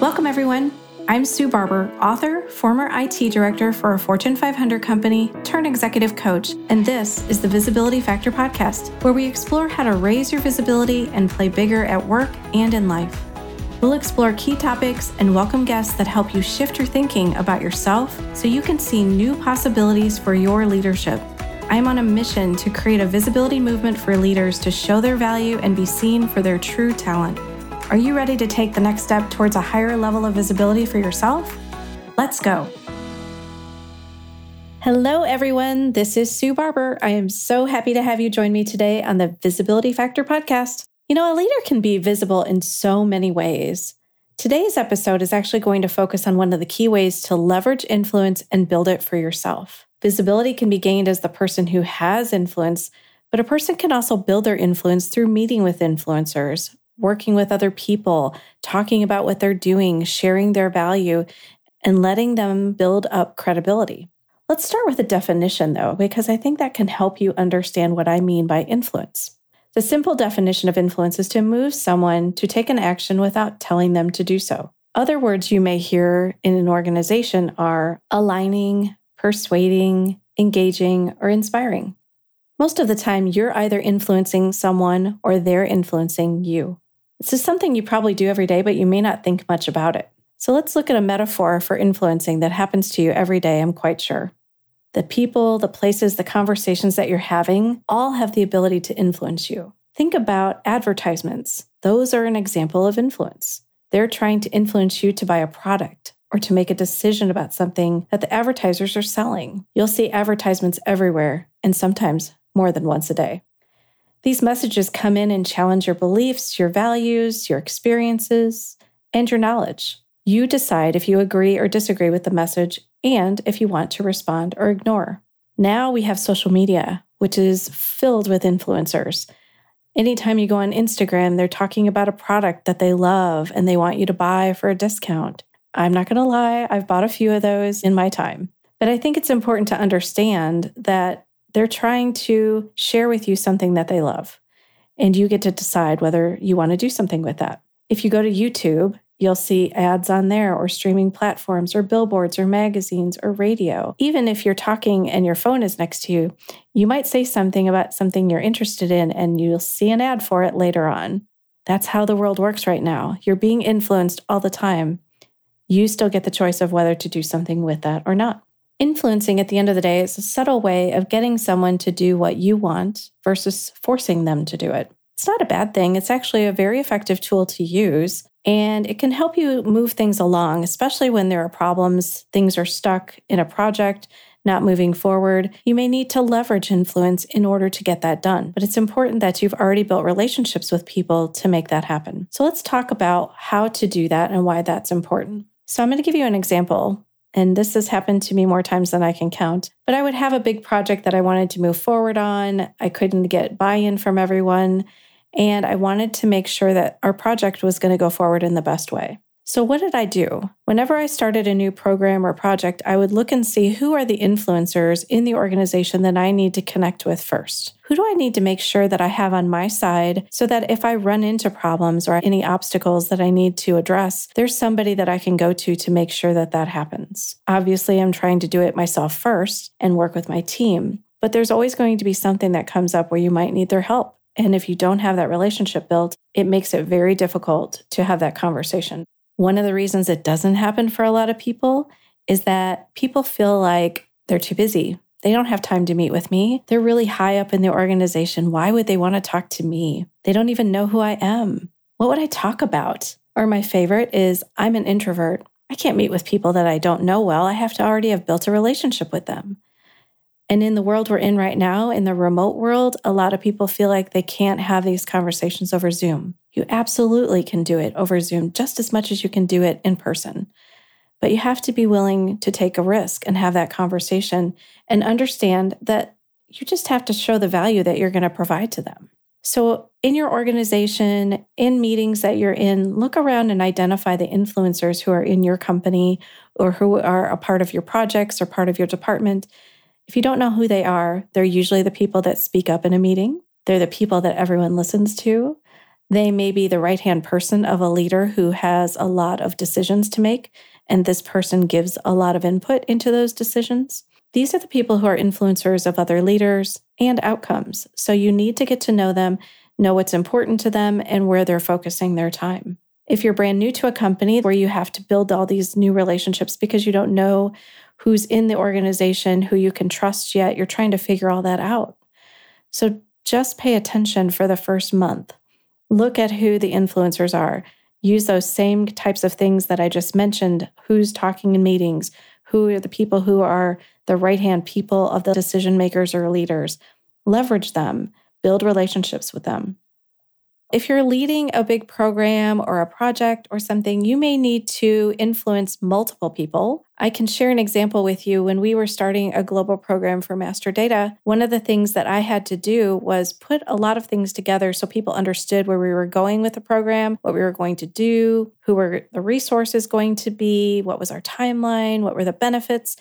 Welcome, everyone. I'm Sue Barber, author, former IT director for a Fortune 500 company, turn executive coach, and this is the Visibility Factor podcast, where we explore how to raise your visibility and play bigger at work and in life. We'll explore key topics and welcome guests that help you shift your thinking about yourself so you can see new possibilities for your leadership. I'm on a mission to create a visibility movement for leaders to show their value and be seen for their true talent. Are you ready to take the next step towards a higher level of visibility for yourself? Let's go. Hello, everyone. This is Sue Barber. I am so happy to have you join me today on the Visibility Factor podcast. You know, a leader can be visible in so many ways. Today's episode is actually going to focus on one of the key ways to leverage influence and build it for yourself. Visibility can be gained as the person who has influence, but a person can also build their influence through meeting with influencers, working with other people, talking about what they're doing, sharing their value, and letting them build up credibility. Let's start with a definition though, because I think that can help you understand what I mean by influence. The simple definition of influence is to move someone to take an action without telling them to do so. Other words you may hear in an organization are aligning, persuading, engaging, or inspiring. Most of the time, you're either influencing someone or they're influencing you. This is something you probably do every day, but you may not think much about it. So let's look at a metaphor for influencing that happens to you every day, I'm quite sure. The people, the places, the conversations that you're having all have the ability to influence you. Think about advertisements. Those are an example of influence. They're trying to influence you to buy a product or to make a decision about something that the advertisers are selling. You'll see advertisements everywhere and sometimes more than once a day. These messages come in and challenge your beliefs, your values, your experiences, and your knowledge. You decide if you agree or disagree with the message and if you want to respond or ignore. Now we have social media, which is filled with influencers. Anytime you go on Instagram, they're talking about a product that they love and they want you to buy for a discount. I'm not going to lie, I've bought a few of those in my time. But I think it's important to understand that they're trying to share with you something that they love, and you get to decide whether you want to do something with that. If you go to YouTube, you'll see ads on there, or streaming platforms, or billboards, or magazines, or radio. Even if you're talking and your phone is next to you, you might say something about something you're interested in, and you'll see an ad for it later on. That's how the world works right now. You're being influenced all the time. You still get the choice of whether to do something with that or not. Influencing at the end of the day is a subtle way of getting someone to do what you want versus forcing them to do it. It's not a bad thing. It's actually a very effective tool to use, and it can help you move things along, especially when there are problems, things are stuck in a project, not moving forward. You may need to leverage influence in order to get that done, but it's important that you've already built relationships with people to make that happen. So let's talk about how to do that and why that's important. So I'm going to give you an example and this has happened to me more times than I can count. But I would have a big project that I wanted to move forward on. I couldn't get buy in from everyone. And I wanted to make sure that our project was going to go forward in the best way. So, what did I do? Whenever I started a new program or project, I would look and see who are the influencers in the organization that I need to connect with first. Who do I need to make sure that I have on my side so that if I run into problems or any obstacles that I need to address, there's somebody that I can go to to make sure that that happens? Obviously, I'm trying to do it myself first and work with my team, but there's always going to be something that comes up where you might need their help. And if you don't have that relationship built, it makes it very difficult to have that conversation. One of the reasons it doesn't happen for a lot of people is that people feel like they're too busy. They don't have time to meet with me. They're really high up in the organization. Why would they want to talk to me? They don't even know who I am. What would I talk about? Or my favorite is I'm an introvert. I can't meet with people that I don't know well. I have to already have built a relationship with them. And in the world we're in right now, in the remote world, a lot of people feel like they can't have these conversations over Zoom. You absolutely can do it over Zoom just as much as you can do it in person. But you have to be willing to take a risk and have that conversation and understand that you just have to show the value that you're going to provide to them. So, in your organization, in meetings that you're in, look around and identify the influencers who are in your company or who are a part of your projects or part of your department if you don't know who they are, they're usually the people that speak up in a meeting. They're the people that everyone listens to. They may be the right hand person of a leader who has a lot of decisions to make, and this person gives a lot of input into those decisions. These are the people who are influencers of other leaders and outcomes. So you need to get to know them, know what's important to them, and where they're focusing their time. If you're brand new to a company where you have to build all these new relationships because you don't know who's in the organization, who you can trust yet, you're trying to figure all that out. So just pay attention for the first month. Look at who the influencers are. Use those same types of things that I just mentioned who's talking in meetings, who are the people who are the right hand people of the decision makers or leaders. Leverage them, build relationships with them. If you're leading a big program or a project or something, you may need to influence multiple people. I can share an example with you. When we were starting a global program for master data, one of the things that I had to do was put a lot of things together so people understood where we were going with the program, what we were going to do, who were the resources going to be, what was our timeline, what were the benefits.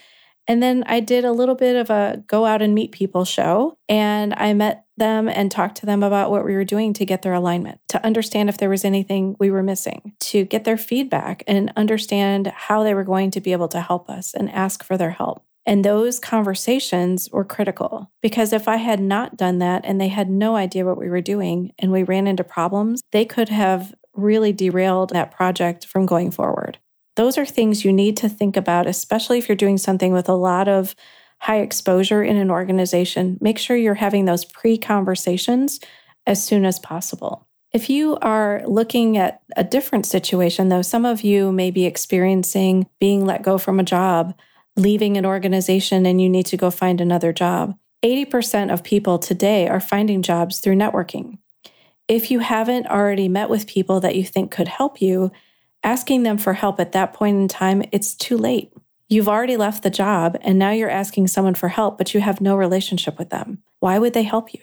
And then I did a little bit of a go out and meet people show. And I met them and talked to them about what we were doing to get their alignment, to understand if there was anything we were missing, to get their feedback and understand how they were going to be able to help us and ask for their help. And those conversations were critical because if I had not done that and they had no idea what we were doing and we ran into problems, they could have really derailed that project from going forward. Those are things you need to think about, especially if you're doing something with a lot of high exposure in an organization. Make sure you're having those pre conversations as soon as possible. If you are looking at a different situation, though, some of you may be experiencing being let go from a job, leaving an organization, and you need to go find another job. 80% of people today are finding jobs through networking. If you haven't already met with people that you think could help you, asking them for help at that point in time, it's too late. You've already left the job and now you're asking someone for help, but you have no relationship with them. Why would they help you?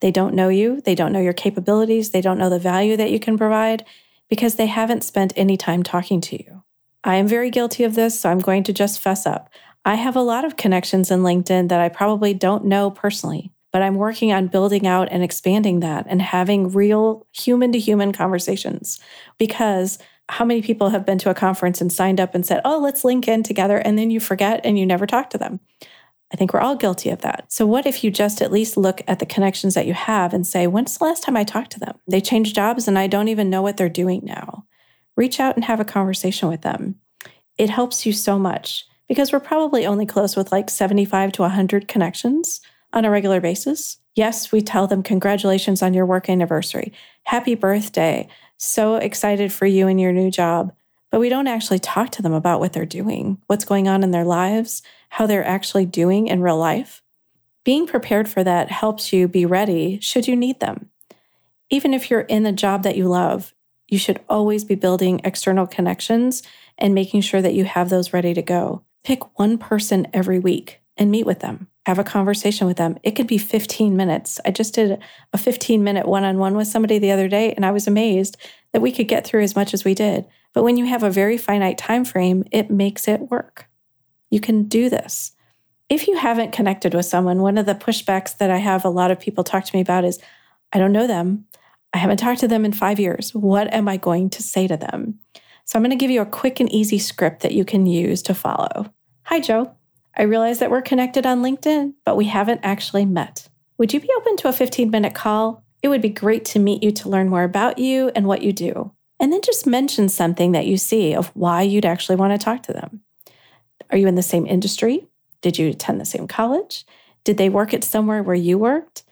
They don't know you, they don't know your capabilities, they don't know the value that you can provide because they haven't spent any time talking to you. I am very guilty of this, so I'm going to just fess up. I have a lot of connections in LinkedIn that I probably don't know personally, but I'm working on building out and expanding that and having real human to human conversations because how many people have been to a conference and signed up and said, oh, let's link in together, and then you forget and you never talk to them? I think we're all guilty of that. So, what if you just at least look at the connections that you have and say, when's the last time I talked to them? They changed jobs and I don't even know what they're doing now. Reach out and have a conversation with them. It helps you so much because we're probably only close with like 75 to 100 connections on a regular basis. Yes, we tell them congratulations on your work anniversary, happy birthday, so excited for you and your new job, but we don't actually talk to them about what they're doing, what's going on in their lives, how they're actually doing in real life. Being prepared for that helps you be ready should you need them. Even if you're in a job that you love, you should always be building external connections and making sure that you have those ready to go. Pick one person every week and meet with them have a conversation with them. It could be 15 minutes. I just did a 15 minute one on one with somebody the other day and I was amazed that we could get through as much as we did. But when you have a very finite time frame, it makes it work. You can do this. If you haven't connected with someone, one of the pushbacks that I have a lot of people talk to me about is I don't know them. I haven't talked to them in 5 years. What am I going to say to them? So I'm going to give you a quick and easy script that you can use to follow. Hi Joe. I realize that we're connected on LinkedIn, but we haven't actually met. Would you be open to a 15 minute call? It would be great to meet you to learn more about you and what you do. And then just mention something that you see of why you'd actually want to talk to them. Are you in the same industry? Did you attend the same college? Did they work at somewhere where you worked?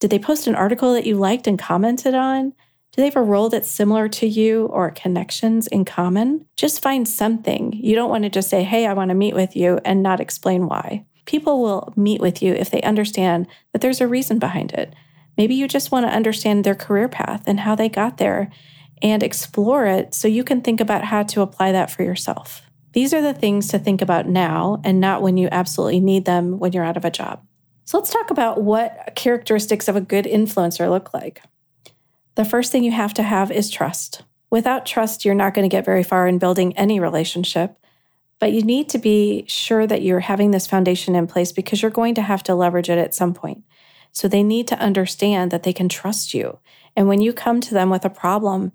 Did they post an article that you liked and commented on? Do they have a role that's similar to you or connections in common? Just find something. You don't want to just say, hey, I want to meet with you and not explain why. People will meet with you if they understand that there's a reason behind it. Maybe you just want to understand their career path and how they got there and explore it so you can think about how to apply that for yourself. These are the things to think about now and not when you absolutely need them when you're out of a job. So let's talk about what characteristics of a good influencer look like. The first thing you have to have is trust. Without trust, you're not going to get very far in building any relationship. But you need to be sure that you're having this foundation in place because you're going to have to leverage it at some point. So they need to understand that they can trust you. And when you come to them with a problem,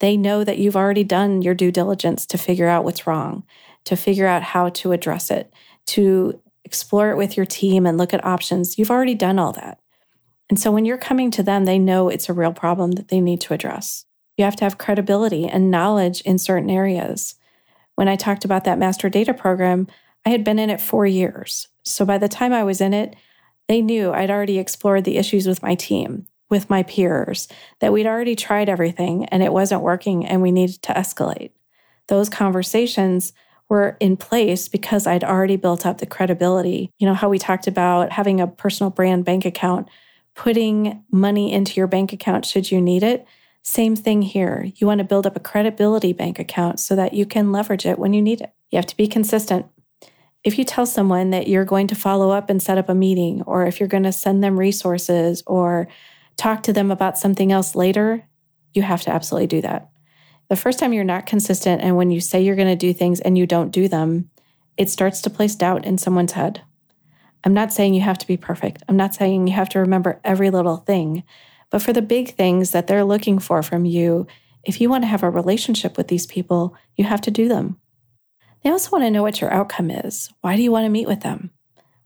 they know that you've already done your due diligence to figure out what's wrong, to figure out how to address it, to explore it with your team and look at options. You've already done all that. And so when you're coming to them, they know it's a real problem that they need to address. You have to have credibility and knowledge in certain areas. When I talked about that master data program, I had been in it four years. So by the time I was in it, they knew I'd already explored the issues with my team, with my peers, that we'd already tried everything and it wasn't working and we needed to escalate. Those conversations were in place because I'd already built up the credibility. You know, how we talked about having a personal brand bank account, putting money into your bank account should you need it. Same thing here. You want to build up a credibility bank account so that you can leverage it when you need it. You have to be consistent. If you tell someone that you're going to follow up and set up a meeting, or if you're going to send them resources or talk to them about something else later, you have to absolutely do that. The first time you're not consistent and when you say you're going to do things and you don't do them, it starts to place doubt in someone's head. I'm not saying you have to be perfect. I'm not saying you have to remember every little thing. But for the big things that they're looking for from you, if you want to have a relationship with these people, you have to do them. They also want to know what your outcome is. Why do you want to meet with them?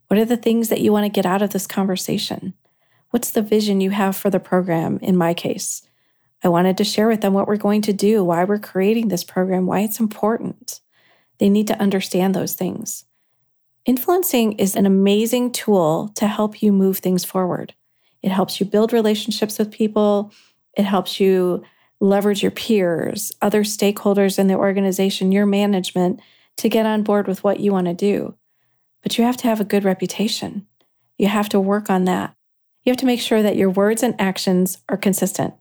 What are the things that you want to get out of this conversation? What's the vision you have for the program in my case? I wanted to share with them what we're going to do, why we're creating this program, why it's important. They need to understand those things. Influencing is an amazing tool to help you move things forward. It helps you build relationships with people, it helps you leverage your peers, other stakeholders in the organization, your management to get on board with what you want to do. But you have to have a good reputation. You have to work on that. You have to make sure that your words and actions are consistent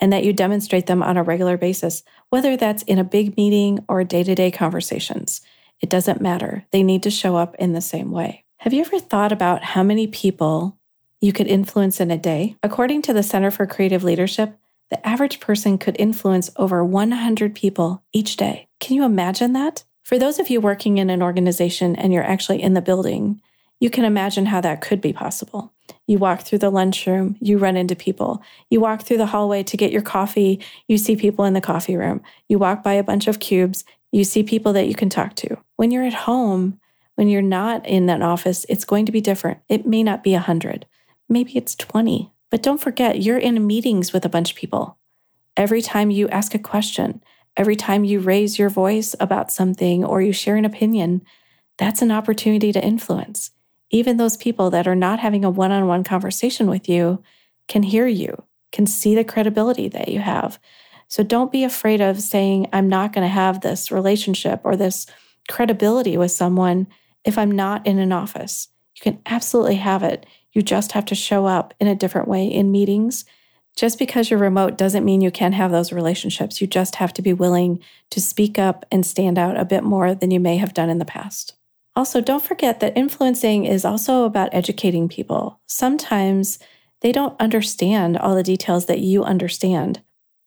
and that you demonstrate them on a regular basis, whether that's in a big meeting or day to day conversations. It doesn't matter. They need to show up in the same way. Have you ever thought about how many people you could influence in a day? According to the Center for Creative Leadership, the average person could influence over 100 people each day. Can you imagine that? For those of you working in an organization and you're actually in the building, you can imagine how that could be possible. You walk through the lunchroom, you run into people. You walk through the hallway to get your coffee, you see people in the coffee room. You walk by a bunch of cubes, you see people that you can talk to. When you're at home, when you're not in that office, it's going to be different. It may not be 100, maybe it's 20. But don't forget, you're in meetings with a bunch of people. Every time you ask a question, every time you raise your voice about something or you share an opinion, that's an opportunity to influence even those people that are not having a one on one conversation with you can hear you, can see the credibility that you have. So don't be afraid of saying, I'm not going to have this relationship or this credibility with someone if I'm not in an office. You can absolutely have it. You just have to show up in a different way in meetings. Just because you're remote doesn't mean you can't have those relationships. You just have to be willing to speak up and stand out a bit more than you may have done in the past. Also, don't forget that influencing is also about educating people. Sometimes they don't understand all the details that you understand.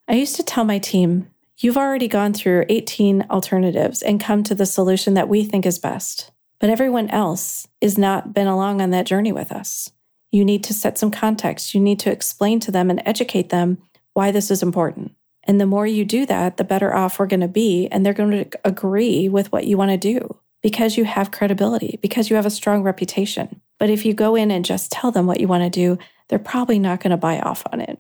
I used to tell my team, You've already gone through 18 alternatives and come to the solution that we think is best. But everyone else is not been along on that journey with us. You need to set some context. You need to explain to them and educate them why this is important. And the more you do that, the better off we're going to be. And they're going to agree with what you want to do because you have credibility, because you have a strong reputation. But if you go in and just tell them what you want to do, they're probably not going to buy off on it.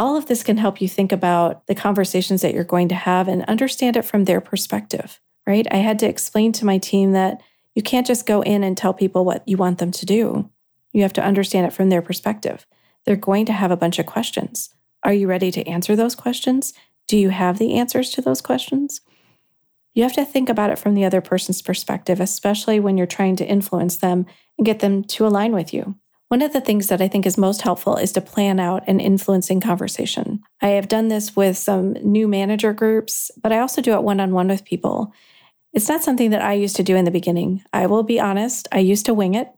All of this can help you think about the conversations that you're going to have and understand it from their perspective, right? I had to explain to my team that you can't just go in and tell people what you want them to do. You have to understand it from their perspective. They're going to have a bunch of questions. Are you ready to answer those questions? Do you have the answers to those questions? You have to think about it from the other person's perspective, especially when you're trying to influence them and get them to align with you. One of the things that I think is most helpful is to plan out an influencing conversation. I have done this with some new manager groups, but I also do it one on one with people. It's not something that I used to do in the beginning. I will be honest, I used to wing it.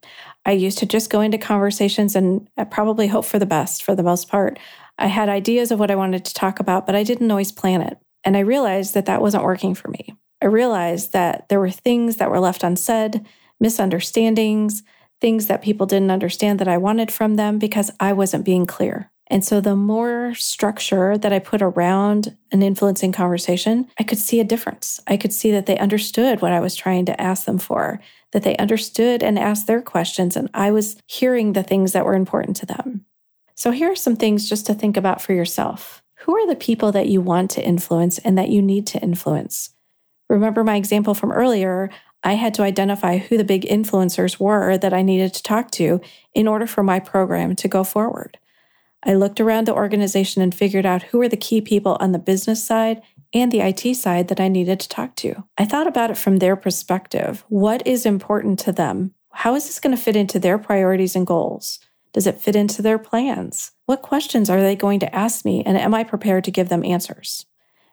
I used to just go into conversations and uh, probably hope for the best for the most part. I had ideas of what I wanted to talk about, but I didn't always plan it. And I realized that that wasn't working for me. I realized that there were things that were left unsaid, misunderstandings, things that people didn't understand that I wanted from them because I wasn't being clear. And so the more structure that I put around an influencing conversation, I could see a difference. I could see that they understood what I was trying to ask them for, that they understood and asked their questions, and I was hearing the things that were important to them. So here are some things just to think about for yourself. Who are the people that you want to influence and that you need to influence? Remember my example from earlier? I had to identify who the big influencers were that I needed to talk to in order for my program to go forward. I looked around the organization and figured out who were the key people on the business side and the IT side that I needed to talk to. I thought about it from their perspective. What is important to them? How is this going to fit into their priorities and goals? Does it fit into their plans? What questions are they going to ask me, and am I prepared to give them answers?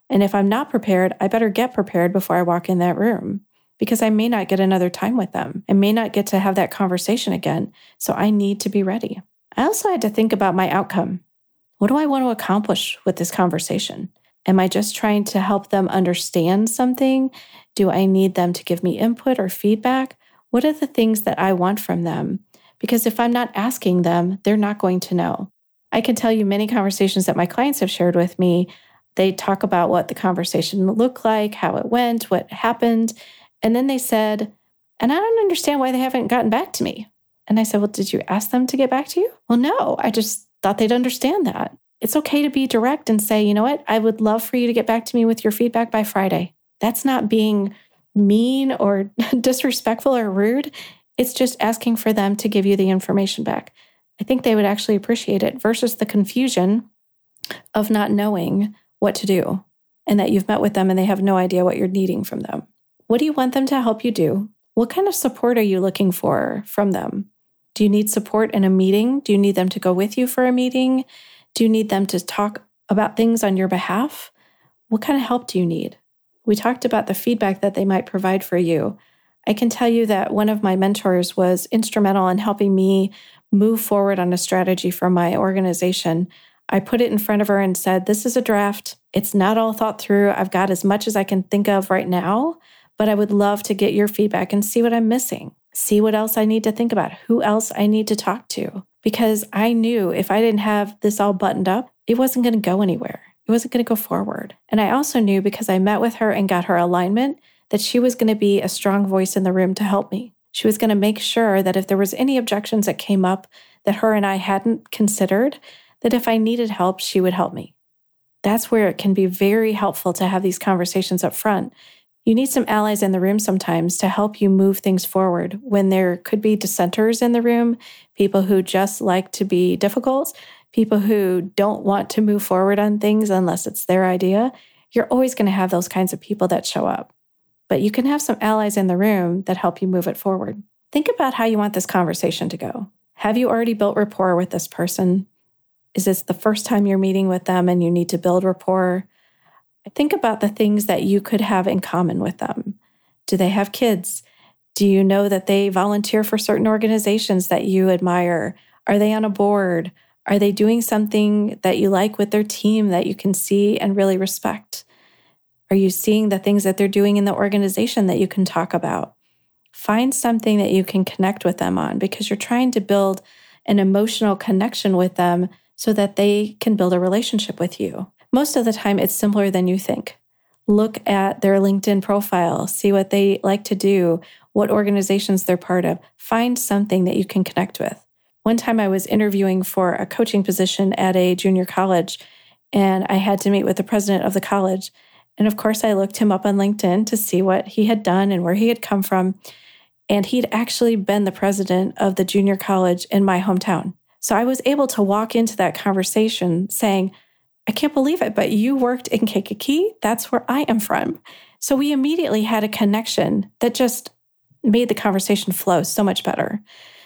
And if I'm not prepared, I better get prepared before I walk in that room because I may not get another time with them. I may not get to have that conversation again. So I need to be ready. I also had to think about my outcome. What do I want to accomplish with this conversation? Am I just trying to help them understand something? Do I need them to give me input or feedback? What are the things that I want from them? Because if I'm not asking them, they're not going to know. I can tell you many conversations that my clients have shared with me. They talk about what the conversation looked like, how it went, what happened. And then they said, and I don't understand why they haven't gotten back to me. And I said, Well, did you ask them to get back to you? Well, no, I just thought they'd understand that. It's okay to be direct and say, you know what? I would love for you to get back to me with your feedback by Friday. That's not being mean or disrespectful or rude. It's just asking for them to give you the information back. I think they would actually appreciate it versus the confusion of not knowing what to do and that you've met with them and they have no idea what you're needing from them. What do you want them to help you do? What kind of support are you looking for from them? Do you need support in a meeting? Do you need them to go with you for a meeting? Do you need them to talk about things on your behalf? What kind of help do you need? We talked about the feedback that they might provide for you. I can tell you that one of my mentors was instrumental in helping me move forward on a strategy for my organization. I put it in front of her and said, This is a draft. It's not all thought through. I've got as much as I can think of right now, but I would love to get your feedback and see what I'm missing, see what else I need to think about, who else I need to talk to. Because I knew if I didn't have this all buttoned up, it wasn't going to go anywhere. It wasn't going to go forward. And I also knew because I met with her and got her alignment that she was going to be a strong voice in the room to help me. She was going to make sure that if there was any objections that came up that her and I hadn't considered, that if I needed help, she would help me. That's where it can be very helpful to have these conversations up front. You need some allies in the room sometimes to help you move things forward when there could be dissenters in the room, people who just like to be difficult, people who don't want to move forward on things unless it's their idea. You're always going to have those kinds of people that show up but you can have some allies in the room that help you move it forward. Think about how you want this conversation to go. Have you already built rapport with this person? Is this the first time you're meeting with them and you need to build rapport? Think about the things that you could have in common with them. Do they have kids? Do you know that they volunteer for certain organizations that you admire? Are they on a board? Are they doing something that you like with their team that you can see and really respect? Are you seeing the things that they're doing in the organization that you can talk about? Find something that you can connect with them on because you're trying to build an emotional connection with them so that they can build a relationship with you. Most of the time, it's simpler than you think. Look at their LinkedIn profile, see what they like to do, what organizations they're part of. Find something that you can connect with. One time I was interviewing for a coaching position at a junior college, and I had to meet with the president of the college. And of course, I looked him up on LinkedIn to see what he had done and where he had come from. And he'd actually been the president of the junior college in my hometown. So I was able to walk into that conversation saying, I can't believe it, but you worked in Kankakee. That's where I am from. So we immediately had a connection that just made the conversation flow so much better.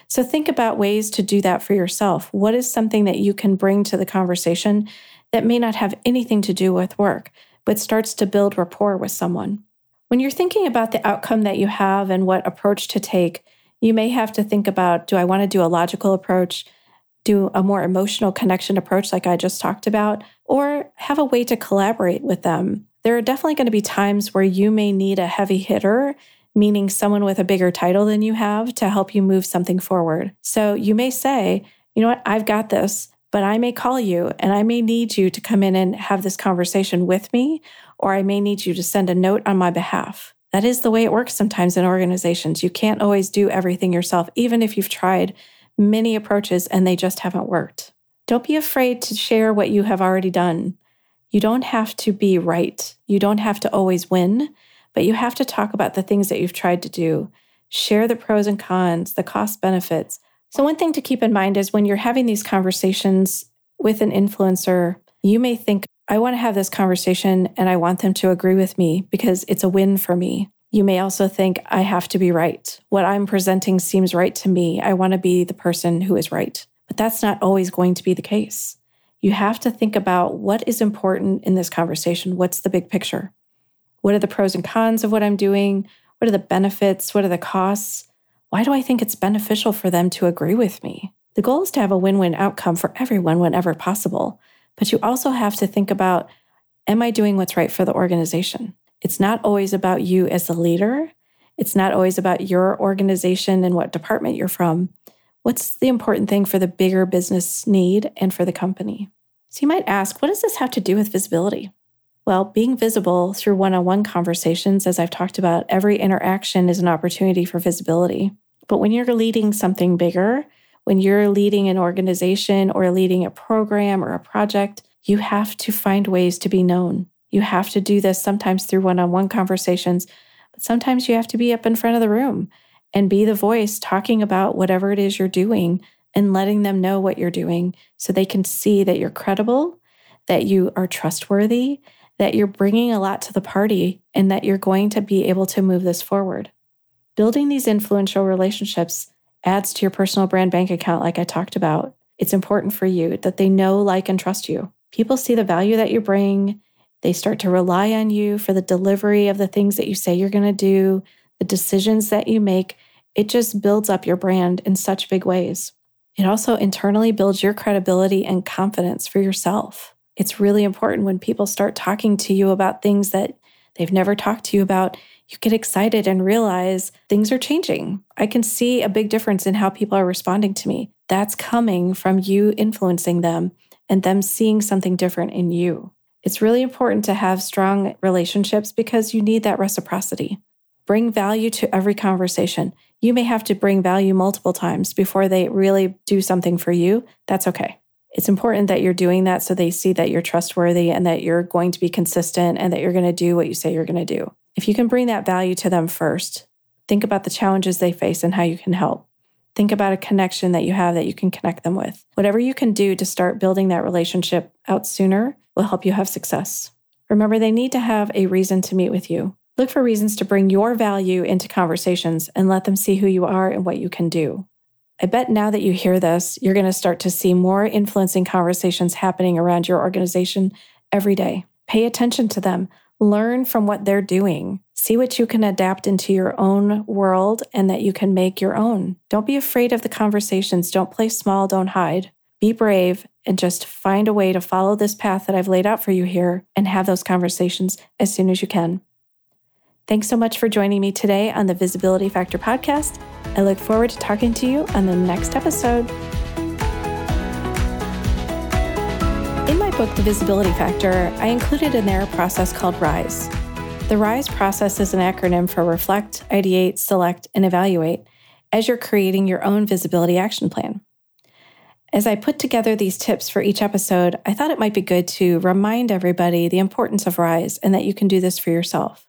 So think about ways to do that for yourself. What is something that you can bring to the conversation that may not have anything to do with work? but starts to build rapport with someone. When you're thinking about the outcome that you have and what approach to take, you may have to think about do I want to do a logical approach, do a more emotional connection approach like I just talked about, or have a way to collaborate with them. There are definitely going to be times where you may need a heavy hitter meaning someone with a bigger title than you have to help you move something forward. So you may say, you know what, I've got this, but I may call you and I may need you to come in and have this conversation with me, or I may need you to send a note on my behalf. That is the way it works sometimes in organizations. You can't always do everything yourself, even if you've tried many approaches and they just haven't worked. Don't be afraid to share what you have already done. You don't have to be right. You don't have to always win, but you have to talk about the things that you've tried to do. Share the pros and cons, the cost benefits. So, one thing to keep in mind is when you're having these conversations with an influencer, you may think, I want to have this conversation and I want them to agree with me because it's a win for me. You may also think, I have to be right. What I'm presenting seems right to me. I want to be the person who is right. But that's not always going to be the case. You have to think about what is important in this conversation. What's the big picture? What are the pros and cons of what I'm doing? What are the benefits? What are the costs? Why do I think it's beneficial for them to agree with me? The goal is to have a win win outcome for everyone whenever possible. But you also have to think about Am I doing what's right for the organization? It's not always about you as the leader. It's not always about your organization and what department you're from. What's the important thing for the bigger business need and for the company? So you might ask, what does this have to do with visibility? Well, being visible through one on one conversations, as I've talked about, every interaction is an opportunity for visibility. But when you're leading something bigger, when you're leading an organization or leading a program or a project, you have to find ways to be known. You have to do this sometimes through one on one conversations, but sometimes you have to be up in front of the room and be the voice talking about whatever it is you're doing and letting them know what you're doing so they can see that you're credible, that you are trustworthy, that you're bringing a lot to the party, and that you're going to be able to move this forward. Building these influential relationships adds to your personal brand bank account, like I talked about. It's important for you that they know, like, and trust you. People see the value that you bring. They start to rely on you for the delivery of the things that you say you're going to do, the decisions that you make. It just builds up your brand in such big ways. It also internally builds your credibility and confidence for yourself. It's really important when people start talking to you about things that they've never talked to you about you get excited and realize things are changing. I can see a big difference in how people are responding to me. That's coming from you influencing them and them seeing something different in you. It's really important to have strong relationships because you need that reciprocity. Bring value to every conversation. You may have to bring value multiple times before they really do something for you. That's okay. It's important that you're doing that so they see that you're trustworthy and that you're going to be consistent and that you're going to do what you say you're going to do. If you can bring that value to them first, think about the challenges they face and how you can help. Think about a connection that you have that you can connect them with. Whatever you can do to start building that relationship out sooner will help you have success. Remember, they need to have a reason to meet with you. Look for reasons to bring your value into conversations and let them see who you are and what you can do. I bet now that you hear this, you're going to start to see more influencing conversations happening around your organization every day. Pay attention to them. Learn from what they're doing. See what you can adapt into your own world and that you can make your own. Don't be afraid of the conversations. Don't play small, don't hide. Be brave and just find a way to follow this path that I've laid out for you here and have those conversations as soon as you can. Thanks so much for joining me today on the Visibility Factor podcast. I look forward to talking to you on the next episode. In my book, The Visibility Factor, I included in there a process called RISE. The RISE process is an acronym for Reflect, Ideate, Select, and Evaluate as you're creating your own visibility action plan. As I put together these tips for each episode, I thought it might be good to remind everybody the importance of RISE and that you can do this for yourself.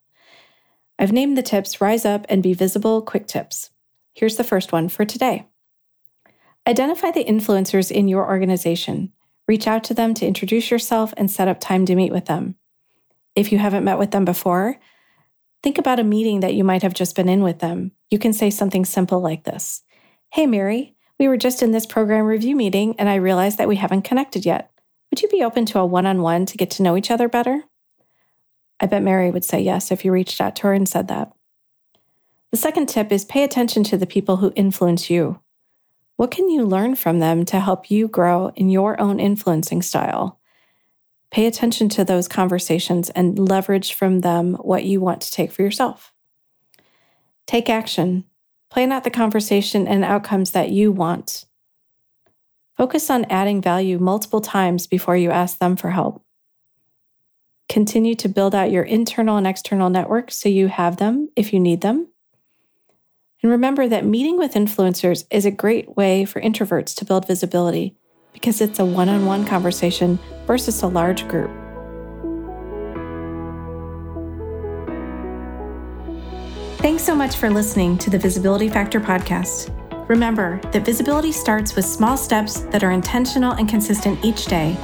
I've named the tips Rise Up and Be Visible Quick Tips. Here's the first one for today Identify the influencers in your organization. Reach out to them to introduce yourself and set up time to meet with them. If you haven't met with them before, think about a meeting that you might have just been in with them. You can say something simple like this Hey, Mary, we were just in this program review meeting and I realized that we haven't connected yet. Would you be open to a one on one to get to know each other better? I bet Mary would say yes if you reached out to her and said that. The second tip is pay attention to the people who influence you. What can you learn from them to help you grow in your own influencing style? Pay attention to those conversations and leverage from them what you want to take for yourself. Take action. Plan out the conversation and outcomes that you want. Focus on adding value multiple times before you ask them for help. Continue to build out your internal and external networks so you have them if you need them. And remember that meeting with influencers is a great way for introverts to build visibility because it's a one on one conversation versus a large group. Thanks so much for listening to the Visibility Factor podcast. Remember that visibility starts with small steps that are intentional and consistent each day.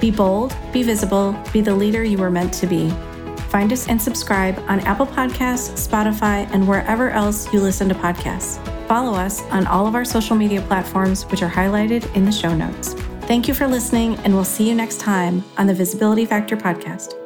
Be bold, be visible, be the leader you were meant to be. Find us and subscribe on Apple Podcasts, Spotify, and wherever else you listen to podcasts. Follow us on all of our social media platforms, which are highlighted in the show notes. Thank you for listening, and we'll see you next time on the Visibility Factor podcast.